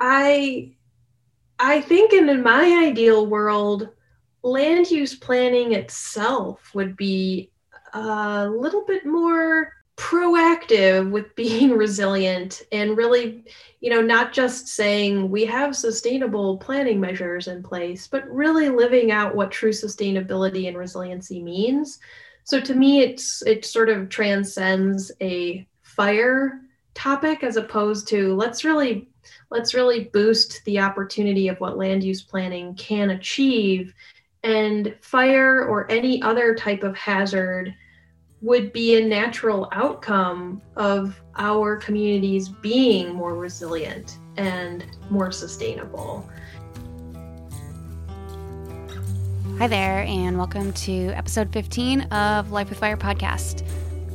I I think in, in my ideal world, land use planning itself would be a little bit more proactive with being resilient and really you know not just saying we have sustainable planning measures in place but really living out what true sustainability and resiliency means. So to me it's it sort of transcends a fire topic as opposed to let's really let's really boost the opportunity of what land use planning can achieve and fire or any other type of hazard would be a natural outcome of our communities being more resilient and more sustainable. Hi there, and welcome to episode 15 of Life with Fire podcast.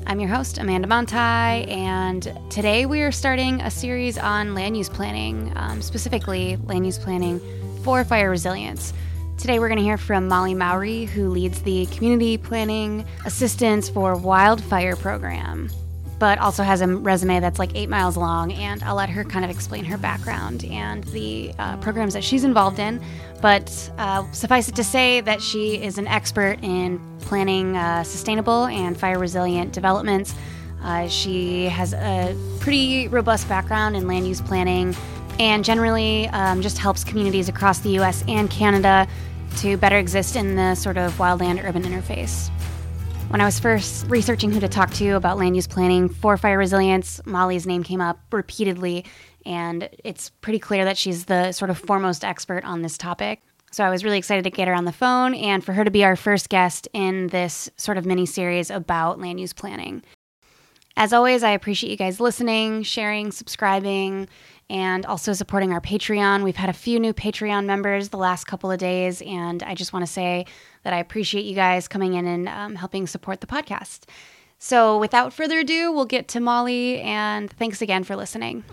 I'm your host, Amanda Monthei, and today we are starting a series on land use planning, um, specifically land use planning for fire resilience. Today, we're going to hear from Molly Mowery, who leads the Community Planning Assistance for Wildfire Program, but also has a resume that's like eight miles long. And I'll let her kind of explain her background and the uh, programs that she's involved in. But uh, suffice it to say that she is an expert in planning uh, sustainable and fire resilient developments. Uh, she has a pretty robust background in land use planning and generally um, just helps communities across the US and Canada to better exist in the sort of wildland urban interface. When I was first researching who to talk to about land use planning for fire resilience, Molly's name came up repeatedly, and it's pretty clear that she's the sort of foremost expert on this topic. So I was really excited to get her on the phone and for her to be our first guest in this sort of mini series about land use planning. As always, I appreciate you guys listening, sharing, subscribing, and also supporting our Patreon. We've had a few new Patreon members the last couple of days, and I just want to say that I appreciate you guys coming in and um, helping support the podcast. So, without further ado, we'll get to Molly, and thanks again for listening.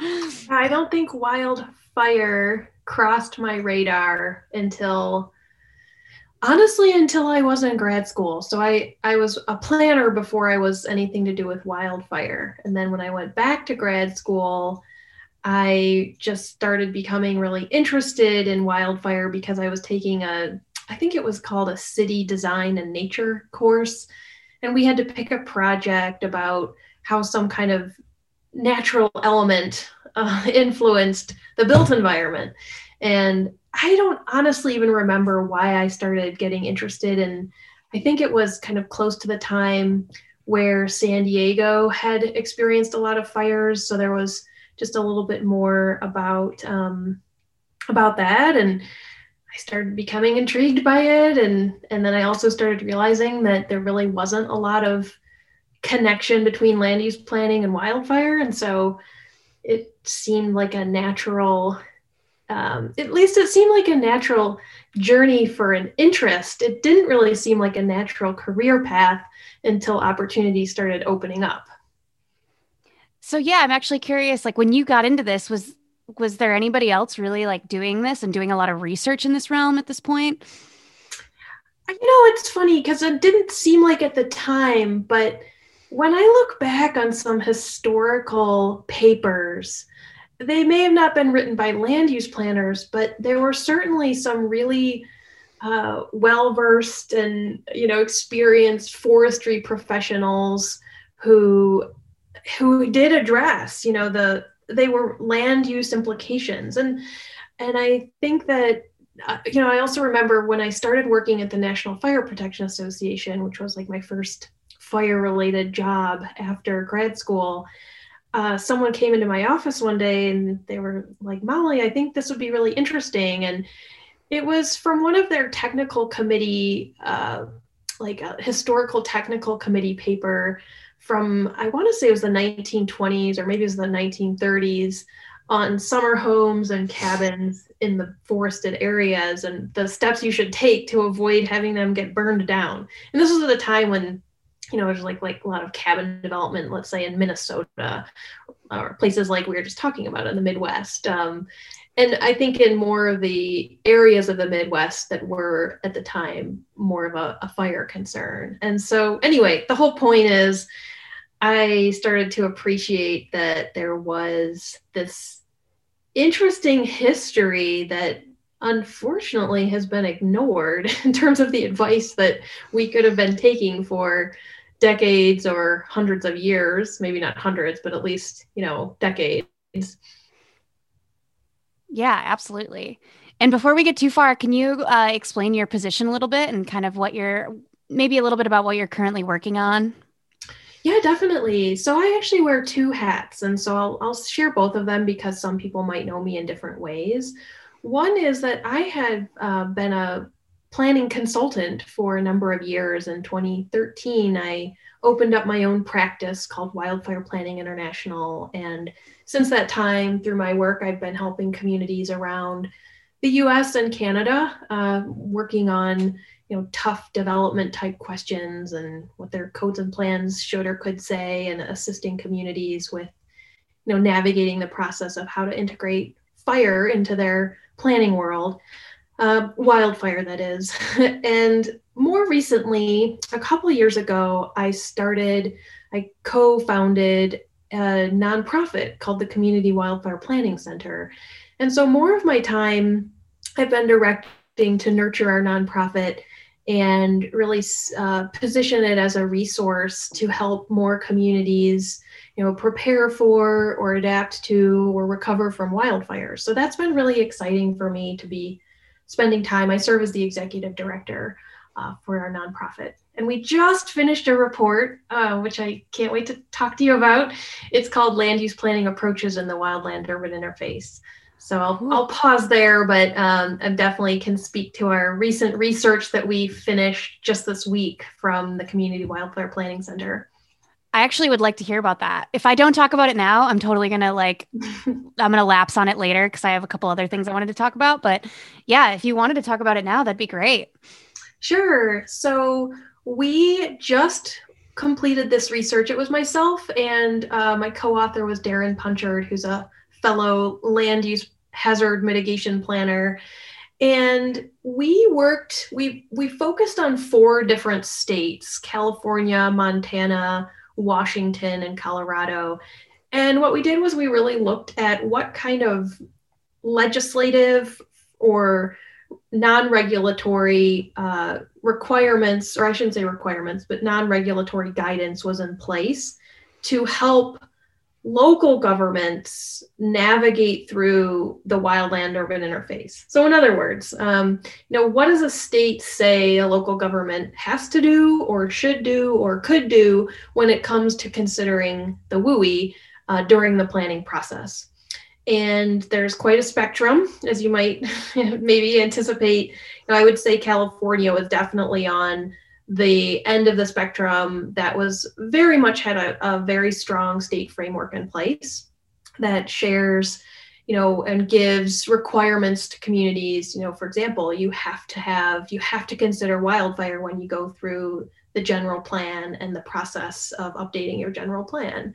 I don't think wildfire crossed my radar until honestly until i was in grad school. So i i was a planner before i was anything to do with wildfire. And then when i went back to grad school i just started becoming really interested in wildfire because i was taking a i think it was called a city design and nature course. And we had to pick a project about how some kind of natural element uh, influenced the built environment and I don't honestly even remember why I started getting interested. In. I think it was kind of close to the time where San Diego had experienced a lot of fires, so there was just a little bit more about um, about that, and I started becoming intrigued by it, and and then I also started realizing that there really wasn't a lot of connection between land use planning and wildfire, and so it seemed like a natural um, at least it seemed like a natural journey for an interest. It didn't really seem like a natural career path until opportunities started opening up. So yeah, I'm actually curious. Like when you got into this, was was there anybody else really like doing this and doing a lot of research in this realm at this point? You know, it's funny because it didn't seem like at the time, but when I look back on some historical papers they may have not been written by land use planners, but there were certainly some really uh, well versed and you know experienced forestry professionals who who did address you know the they were land use implications. And and I think that uh, you know I also remember when I started working at the National Fire Protection Association, which was like my first fire related job after grad school uh, someone came into my office one day and they were like, Molly, I think this would be really interesting. And it was from one of their technical committee, uh, like a historical technical committee paper from, I want to say it was the 1920s or maybe it was the 1930s on summer homes and cabins in the forested areas and the steps you should take to avoid having them get burned down. And this was at a time when you know, there's like like a lot of cabin development, let's say in Minnesota or places like we were just talking about in the Midwest. Um, and I think in more of the areas of the Midwest that were at the time more of a, a fire concern. And so, anyway, the whole point is I started to appreciate that there was this interesting history that unfortunately has been ignored in terms of the advice that we could have been taking for decades or hundreds of years maybe not hundreds but at least you know decades yeah absolutely and before we get too far can you uh, explain your position a little bit and kind of what you're maybe a little bit about what you're currently working on yeah, definitely. So I actually wear two hats. And so I'll, I'll share both of them because some people might know me in different ways. One is that I had uh, been a planning consultant for a number of years. In 2013, I opened up my own practice called Wildfire Planning International. And since that time, through my work, I've been helping communities around the US and Canada, uh, working on you know tough development type questions and what their codes and plans should or could say and assisting communities with you know navigating the process of how to integrate fire into their planning world uh, wildfire that is. And more recently a couple years ago i started i co-founded a nonprofit called the community wildfire planning center. And so more of my time i've been directing to nurture our nonprofit and really uh, position it as a resource to help more communities you know prepare for or adapt to or recover from wildfires. So that's been really exciting for me to be spending time. I serve as the executive director uh, for our nonprofit. And we just finished a report uh, which i can't wait to talk to you about. It's called land use planning approaches in the wildland urban interface. So I'll, I'll pause there, but um, I definitely can speak to our recent research that we finished just this week from the Community Wildfire Planning Center. I actually would like to hear about that. If I don't talk about it now, I'm totally going to like, I'm going to lapse on it later because I have a couple other things I wanted to talk about. But yeah, if you wanted to talk about it now, that'd be great. Sure. So we just completed this research. It was myself and uh, my co author was Darrin Punchard, who's a fellow land use hazard mitigation planner and we worked we we focused on four different states california montana washington and colorado. And what we did was we really looked at what kind of legislative or non-regulatory uh, requirements or i shouldn't say requirements but non-regulatory guidance was in place to help local governments navigate through the wildland urban interface. So, in other words, um, you know, what does a state say a local government has to do, or should do, or could do when it comes to considering the WUI uh, during the planning process? And there's quite a spectrum, as you might maybe anticipate. You know, I would say California was definitely on the end of the spectrum that was very much had a, a very strong state framework in place that shares you know and gives requirements to communities. You know for example you have to have you have to consider wildfire when you go through the general plan and the process of updating your general plan.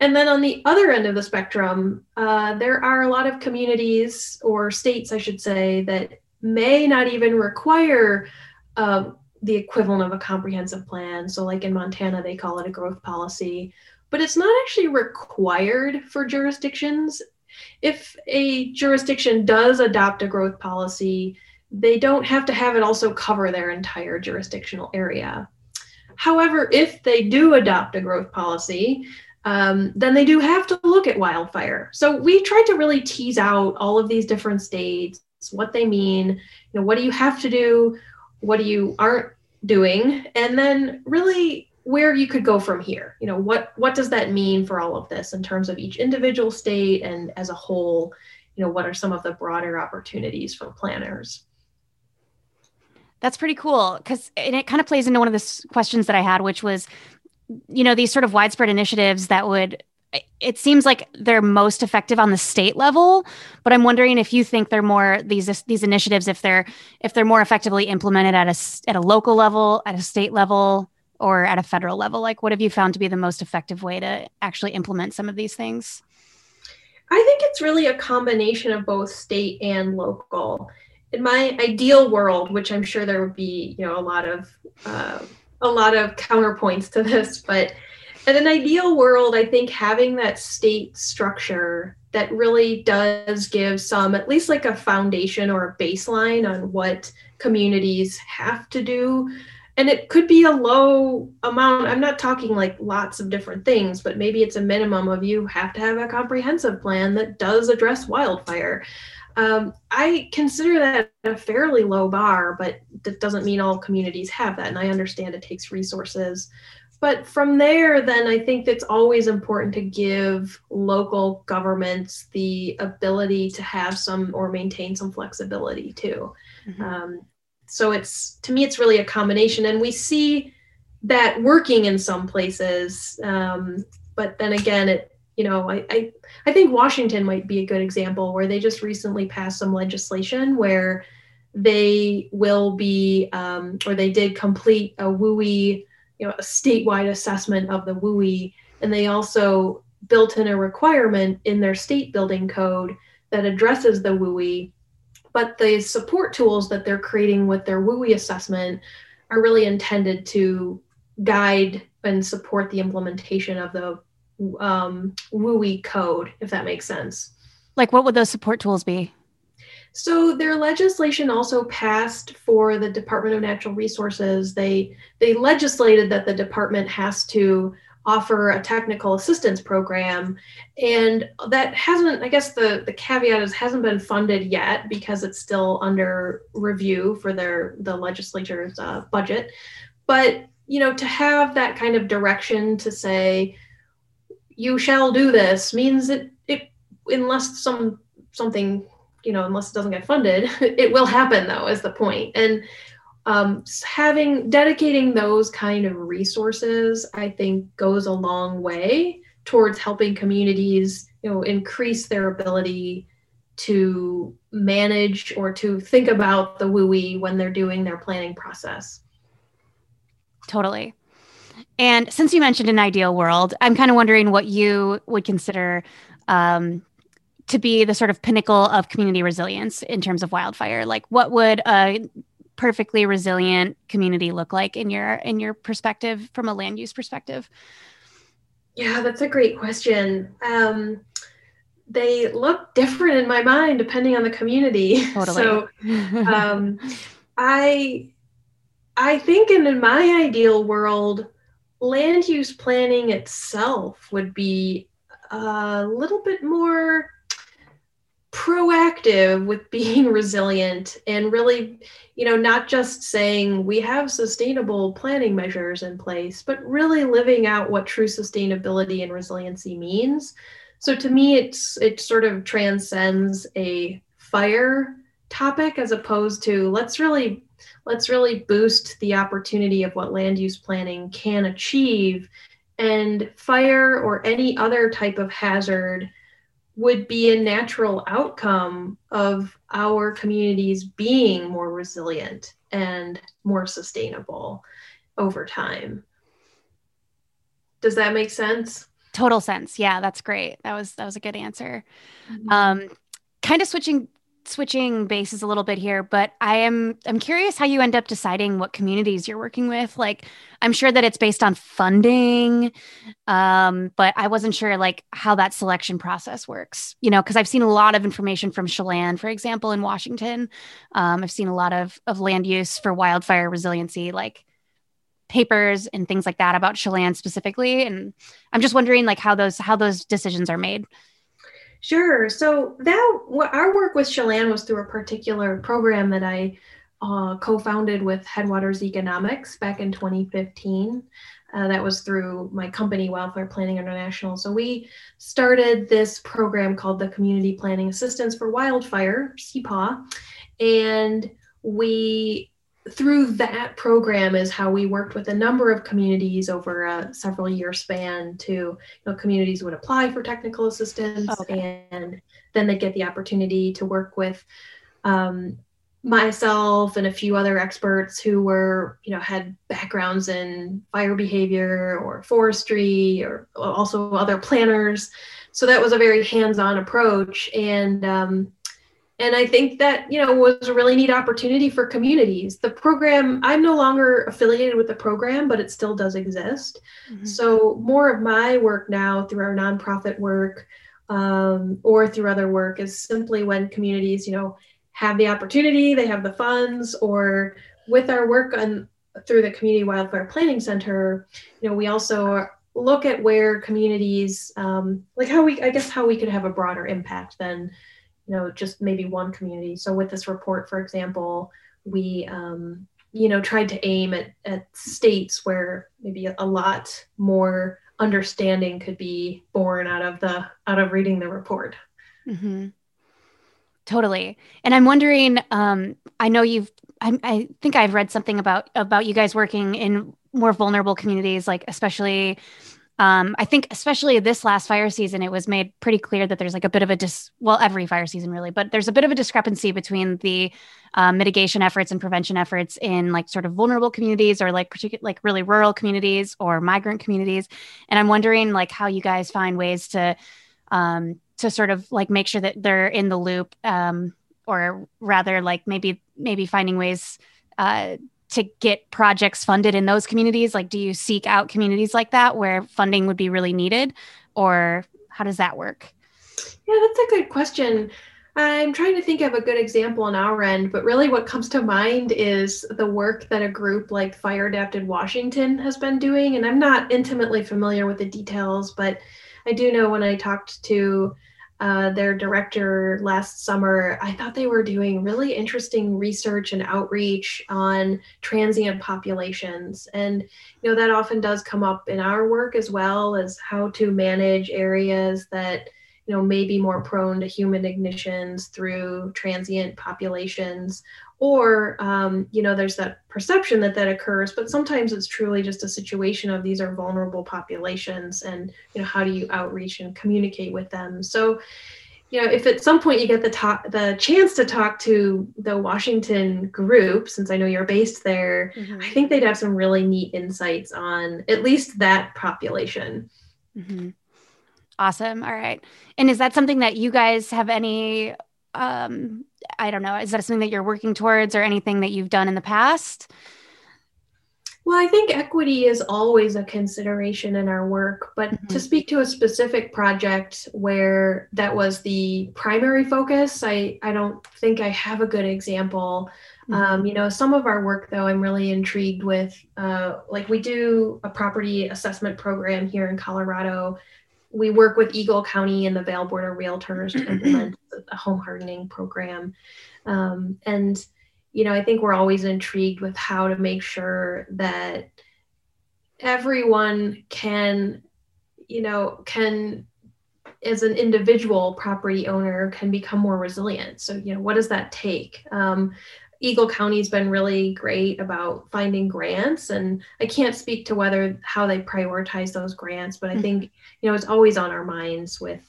And then on the other end of the spectrum uh, there are a lot of communities or states i should say that may not even require uh, the equivalent of a comprehensive plan. So, like in Montana, they call it a growth policy, but it's not actually required for jurisdictions. If a jurisdiction does adopt a growth policy, they don't have to have it also cover their entire jurisdictional area. However, if they do adopt a growth policy, um, then they do have to look at wildfire. So we tried to really tease out all of these different states, what they mean, you know, what do you have to do, what do you aren't doing and then really where you could go from here. You know what what does that mean for all of this in terms of each individual state and as a whole? You know what are some of the broader opportunities for planners? That's pretty cool because and it kind of plays into one of the questions that i had which was you know these sort of widespread initiatives that would it seems like they're most effective on the state level but i'm wondering if you think they're more these these initiatives if they're if they're more effectively implemented at a at a local level at a state level or at a federal level? Like what have you found to be the most effective way to actually implement some of these things? I think it's really a combination of both state and local. In my ideal world which i'm sure there would be you know a lot of uh, a lot of counterpoints to this but in an ideal world, I think having that state structure that really does give some, at least like a foundation or a baseline on what communities have to do. And it could be a low amount. I'm not talking like lots of different things, but maybe it's a minimum of you have to have a comprehensive plan that does address wildfire. Um, I consider that a fairly low bar, but that doesn't mean all communities have that. And I understand it takes resources but from there then i think it's always important to give local governments the ability to have some or maintain some flexibility too mm-hmm. um, so it's to me it's really a combination and we see that working in some places um, but then again it you know I, I i think washington might be a good example where they just recently passed some legislation where they will be um, or they did complete a WUI you know a statewide assessment of the WUI, and they also built in a requirement in their state building code that addresses the WUI. But the support tools that they're creating with their WUI assessment are really intended to guide and support the implementation of the um, WUI code, if that makes sense. Like, what would those support tools be? So their legislation also passed for the Department of Natural Resources. They they legislated that the department has to offer a technical assistance program and that hasn't i guess the the caveat is hasn't been funded yet because it's still under review for their the legislature's uh, budget but you know to have that kind of direction to say you shall do this means that it unless some something you know, unless it doesn't get funded, it will happen though, is the point. And um, having dedicating those kind of resources, I think, goes a long way towards helping communities, you know, increase their ability to manage or to think about the WUI when they're doing their planning process. Totally. And since you mentioned an ideal world, I'm kind of wondering what you would consider um, to be the sort of pinnacle of community resilience in terms of wildfire? Like, what would a perfectly resilient community look like in your in your perspective from a land use perspective? Yeah, that's a great question. Um, they look different in my mind depending on the community. Totally. So, um, I I think in, in my ideal world, land use planning itself would be a little bit more proactive with being resilient and really you know not just saying we have sustainable planning measures in place but really living out what true sustainability and resiliency means. So to me it's it sort of transcends a fire topic as opposed to let's really let's really boost the opportunity of what land use planning can achieve. And fire or any other type of hazard would be a natural outcome of our communities being more resilient and more sustainable over time. Does that make sense? Total sense. Yeah, that's great. That was that was a good answer. Mm-hmm. Um, kind of switching switching bases a little bit here, but I am I'm curious how you end up deciding what communities you're working with. Like I'm sure that it's based on funding, um, but I wasn't sure like how that selection process works. You know, because I've seen a lot of information from Chelan, for example, in Washington. Um, I've seen a lot of of land use for wildfire resiliency, like papers and things like that about Chelan specifically. And I'm just wondering like how those how those decisions are made. Sure. So that what our work with Chelan was through a particular program that I uh, co-founded with Headwaters Economics back in 2015. Uh, that was through my company, Wildfire Planning International. So we started this program called the Community Planning Assistance for Wildfire, CPAW, and we through that program is how we worked with a number of communities over a several year span to you know communities would apply for technical assistance okay. and then they'd get the opportunity to work with um, myself and a few other experts who were you know had backgrounds in fire behavior or forestry or also other planners so that was a very hands-on approach and um, and I think that you know was a really neat opportunity for communities. The program I'm no longer affiliated with the program, but it still does exist. Mm-hmm. So more of my work now through our nonprofit work um, or through other work is simply when communities you know have the opportunity, they have the funds, or with our work on through the Community Wildfire Planning Center, you know we also look at where communities um, like how we I guess how we could have a broader impact than you know just maybe one community. So with this report for example we um, you know tried to aim at, at states where maybe a lot more understanding could be born out of the out of reading the report. Mm-hmm. totally. And i'm wondering um, i know you've I, I think i've read something about about you guys working in more vulnerable communities like especially um, I think especially this last fire season, it was made pretty clear that there's like a bit of a dis well, every fire season really, but there's a bit of a discrepancy between the uh, mitigation efforts and prevention efforts in like sort of vulnerable communities or like particular like really rural communities or migrant communities. And I'm wondering like how you guys find ways to um, to sort of like make sure that they're in the loop, um, or rather like maybe maybe finding ways uh, to get projects funded in those communities? Like, do you seek out communities like that where funding would be really needed, or how does that work? Yeah, that's a good question. I'm trying to think of a good example on our end, but really what comes to mind is the work that a group like Fire Adapted Washington has been doing. And I'm not intimately familiar with the details, but I do know when I talked to uh, their director last summer, I thought they were doing really interesting research and outreach on transient populations. And, you know, that often does come up in our work as well as how to manage areas that, you know, may be more prone to human ignitions through transient populations or um, you know there's that perception that that occurs but sometimes it's truly just a situation of these are vulnerable populations and you know how do you outreach and communicate with them so you know if at some point you get the talk the chance to talk to the washington group since i know you're based there mm-hmm. i think they'd have some really neat insights on at least that population mm-hmm. awesome all right and is that something that you guys have any um I don't know, is that something that you're working towards or anything that you've done in the past? Well, I think equity is always a consideration in our work, but mm-hmm. to speak to a specific project where that was the primary focus, I, I don't think I have a good example. Mm-hmm. Um, you know, some of our work, though, I'm really intrigued with. Uh, like, we do a property assessment program here in Colorado we work with Eagle County and the Vail Board of Realtors to implement a home hardening program. Um, and, you know, I think we're always intrigued with how to make sure that everyone can, you know, can, as an individual property owner, can become more resilient. So, you know, what does that take? Um, Eagle County's been really great about finding grants, and I can't speak to whether how they prioritize those grants, but I mm-hmm. think you know it's always on our minds with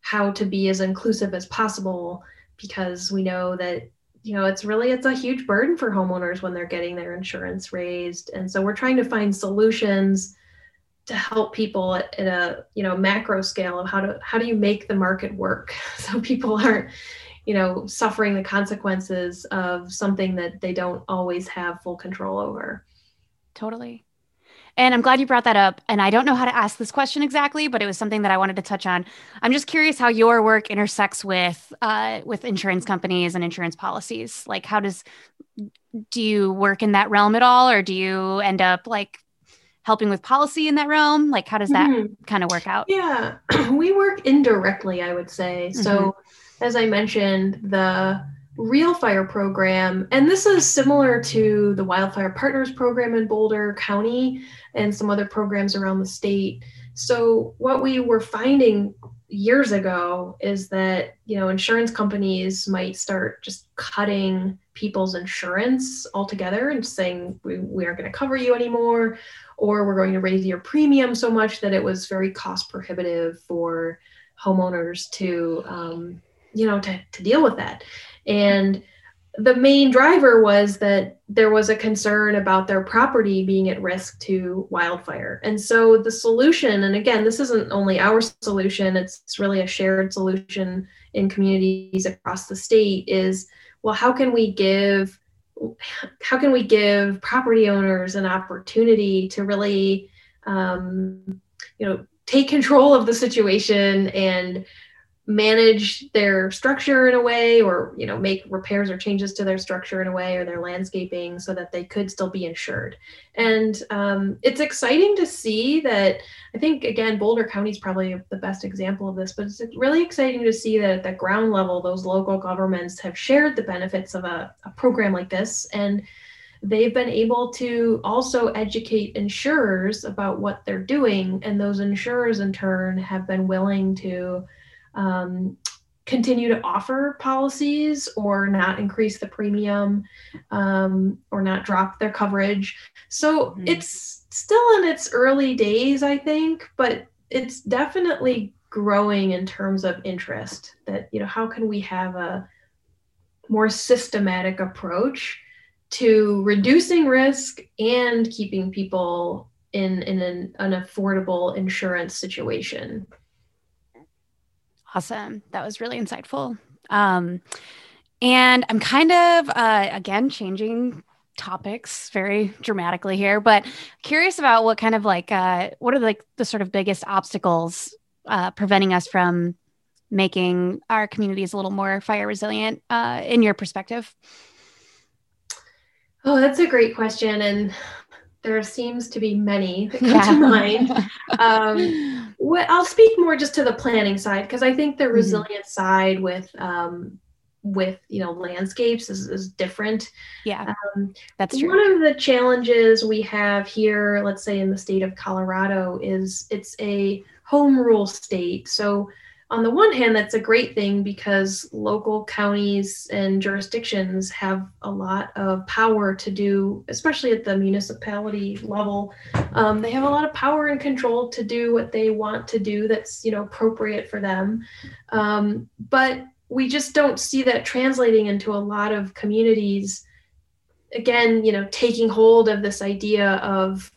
how to be as inclusive as possible because we know that you know it's really it's a huge burden for homeowners when they're getting their insurance raised, and so we're trying to find solutions to help people at, at a you know macro scale of how to how do you make the market work so people aren't you know suffering the consequences of something that they don't always have full control over totally and I'm glad you brought that up. And I don't know how to ask this question exactly, but it was something that I wanted to touch on. I'm just curious how your work intersects with uh, with insurance companies and insurance policies. Like, how does do you work in that realm at all, or do you end up like helping with policy in that realm? Like, how does that mm-hmm. kind of work out? Yeah, we work indirectly, I would say. Mm-hmm. So as I mentioned, the REALFire program, and this is similar to the Wildfire Partners program in Boulder County and some other programs around the state. So, what we were finding years ago is that you know insurance companies might start just cutting people's insurance altogether and saying we, we aren't going to cover you anymore or we're going to raise your premium so much that it was very cost prohibitive for homeowners to um, you know to, to deal with that and the main driver was that there was a concern about their property being at risk to wildfire. And so the solution, and again, this isn't only our solution, it's really a shared solution in communities across the state, is well, how can we give how can we give property owners an opportunity to really um, you know take control of the situation and manage their structure in a way or you know make repairs or changes to their structure in a way or their landscaping so that they could still be insured. And um, it's exciting to see that i think again boulder county is probably the best example of this but it's really exciting to see that at the ground level those local governments have shared the benefits of a, a program like this. And they've been able to also educate insurers about what they're doing. And those insurers in turn have been willing to um, continue to offer policies or not increase the premium um, or not drop their coverage. So mm-hmm. it's still in its early days, I think, but it's definitely growing in terms of interest that, you know, how can we have a more systematic approach to reducing risk and keeping people in, in an, an affordable insurance situation? Awesome. That was really insightful. Um, and I'm kind of, uh, again, changing topics very dramatically here, but curious about what kind of like, uh, what are like the sort of biggest obstacles uh, preventing us from making our communities a little more fire resilient uh, in your perspective? Oh, that's a great question. And there seems to be many that come yeah. to mind. Um, what, I'll speak more just to the planning side because I think the mm-hmm. resilient side with um, with you know landscapes is, is different. Yeah, um, that's true. One of the challenges we have here, let's say in the state of Colorado, is it's a home rule state. So on the one hand, that's a great thing because local counties and jurisdictions have a lot of power to do, especially at the municipality level. Um, they have a lot of power and control to do what they want to do that's you know appropriate for them. Um, but we just don't see that translating into a lot of communities. Again, you know, taking hold of this idea of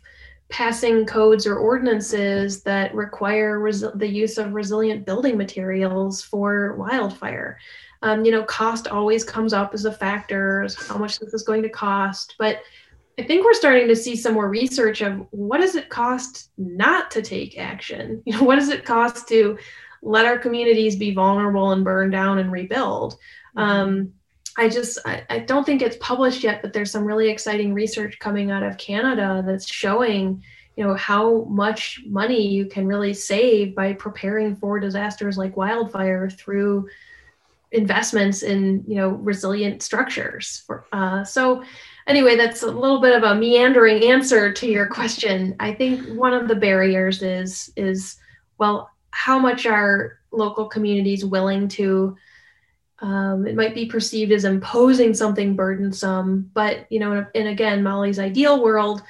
passing codes or ordinances that require resi- the use of resilient building materials for wildfire. Um, you know, cost always comes up as a factor, how much this is going to cost. But I think we're starting to see some more research of what does it cost not to take action? You know, what does it cost to let our communities be vulnerable and burn down and rebuild? Mm-hmm. Um, I just I, I, don't think it's published yet, but there's some really exciting research coming out of Canada that's showing, you know, how much money you can really save by preparing for disasters like wildfire through investments in you know resilient structures. Uh, so anyway, that's a little bit of a meandering answer to your question. I think one of the barriers is is well, how much are local communities willing to um, it might be perceived as imposing something burdensome but you know and again molly's ideal world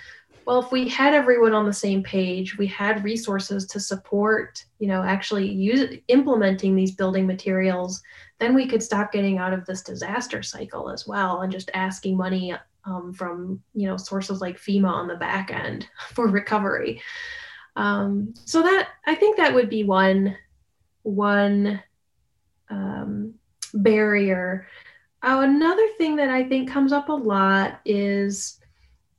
well if we had everyone on the same page we had resources to support you know actually use implementing these building materials then we could stop getting out of this disaster cycle as well and just asking money um, from you know sources like fema on the back end for recovery. Um, so that i think that would be one one um, barrier. Uh, another thing that I think comes up a lot is,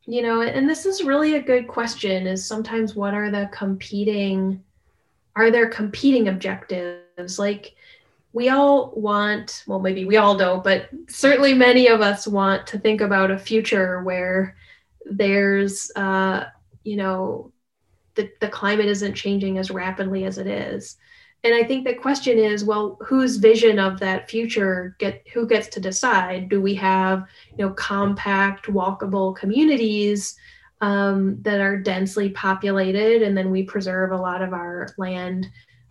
you know, and this is really a good question is sometimes what are the competing, are there competing objectives? Like we all want, well, maybe we all don't, but certainly many of us want to think about a future where there's, uh, you know, the, the climate isn't changing as rapidly as it is and i think the question is well whose vision of that future get who gets to decide? Do we have you know compact walkable communities um, that are densely populated and then we preserve a lot of our land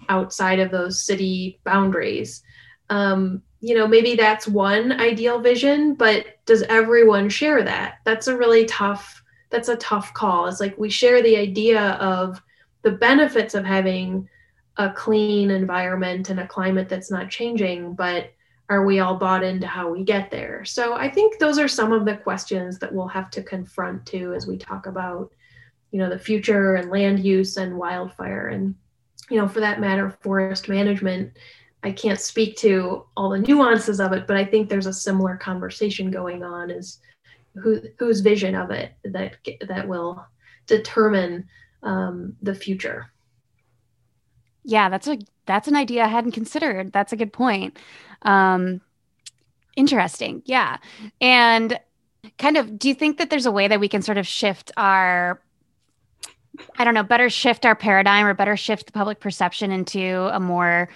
outside of those city boundaries? Um, you know maybe that's one ideal vision but does everyone share that? That's a really tough that's a tough call. It's like we share the idea of the benefits of having a clean environment and a climate that's not changing but are we all bought into how we get there? So I think those are some of the questions that we'll have to confront too as we talk about, you know, the future and land use and wildfire and, you know, for that matter, forest management. I can't speak to all the nuances of it, but I think there's a similar conversation going on as who, whose vision of it that that will determine um, the future. Yeah, that's a that's an idea I hadn't considered. That's a good point. Um, interesting. Yeah. And kind of, do you think that there's a way that we can sort of shift our, I don't know, better shift our paradigm or better shift the public perception into a more,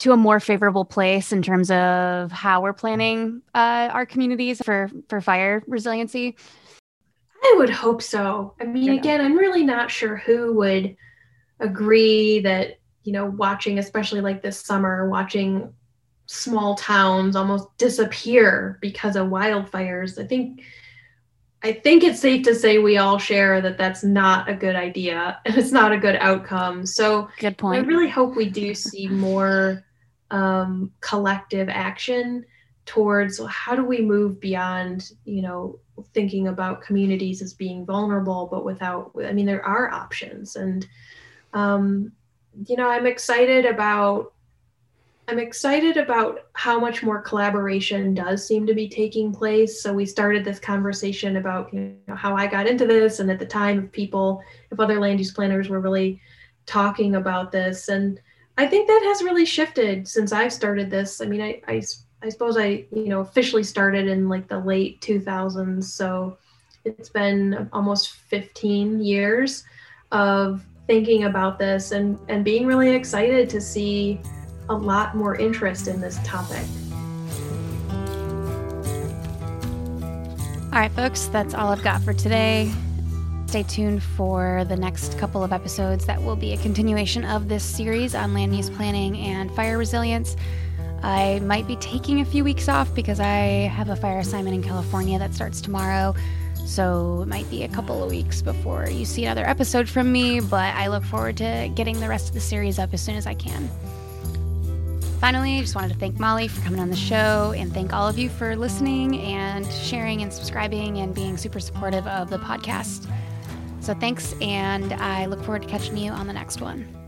to a more favorable place in terms of how we're planning uh, our communities for for fire resiliency? I would hope so. I mean, yeah. again, I'm really not sure who would agree that you know watching, especially like this summer, watching small towns almost disappear because of wildfires. I think I think it's safe to say we all share that that's not a good idea and it's not a good outcome. So good point. I really hope we do see more um, collective action towards how do we move beyond, you know, thinking about communities as being vulnerable, but without, I mean, there are options. And, um, you know, I'm excited about I'm excited about how much more collaboration does seem to be taking place. So we started this conversation about you know, how I got into this, and at the time, if people, if other land use planners were really talking about this, and I think that has really shifted since I've started this. I mean, I, I, I suppose I you know officially started in like the late 2000s, so it's been almost 15 years of thinking about this and and being really excited to see a lot more interest in this topic. All right, folks, that's all I've got for today. Stay tuned for the next couple of episodes that will be a continuation of this series on land use planning and fire resilience. I might be taking a few weeks off because I have a fire assignment in California that starts tomorrow. So it might be a couple of weeks before you see another episode from me, but I look forward to getting the rest of the series up as soon as I can. Finally, I just wanted to thank Molly for coming on the show and thank all of you for listening and sharing and subscribing and being super supportive of the podcast. So thanks, and I look forward to catching you on the next one.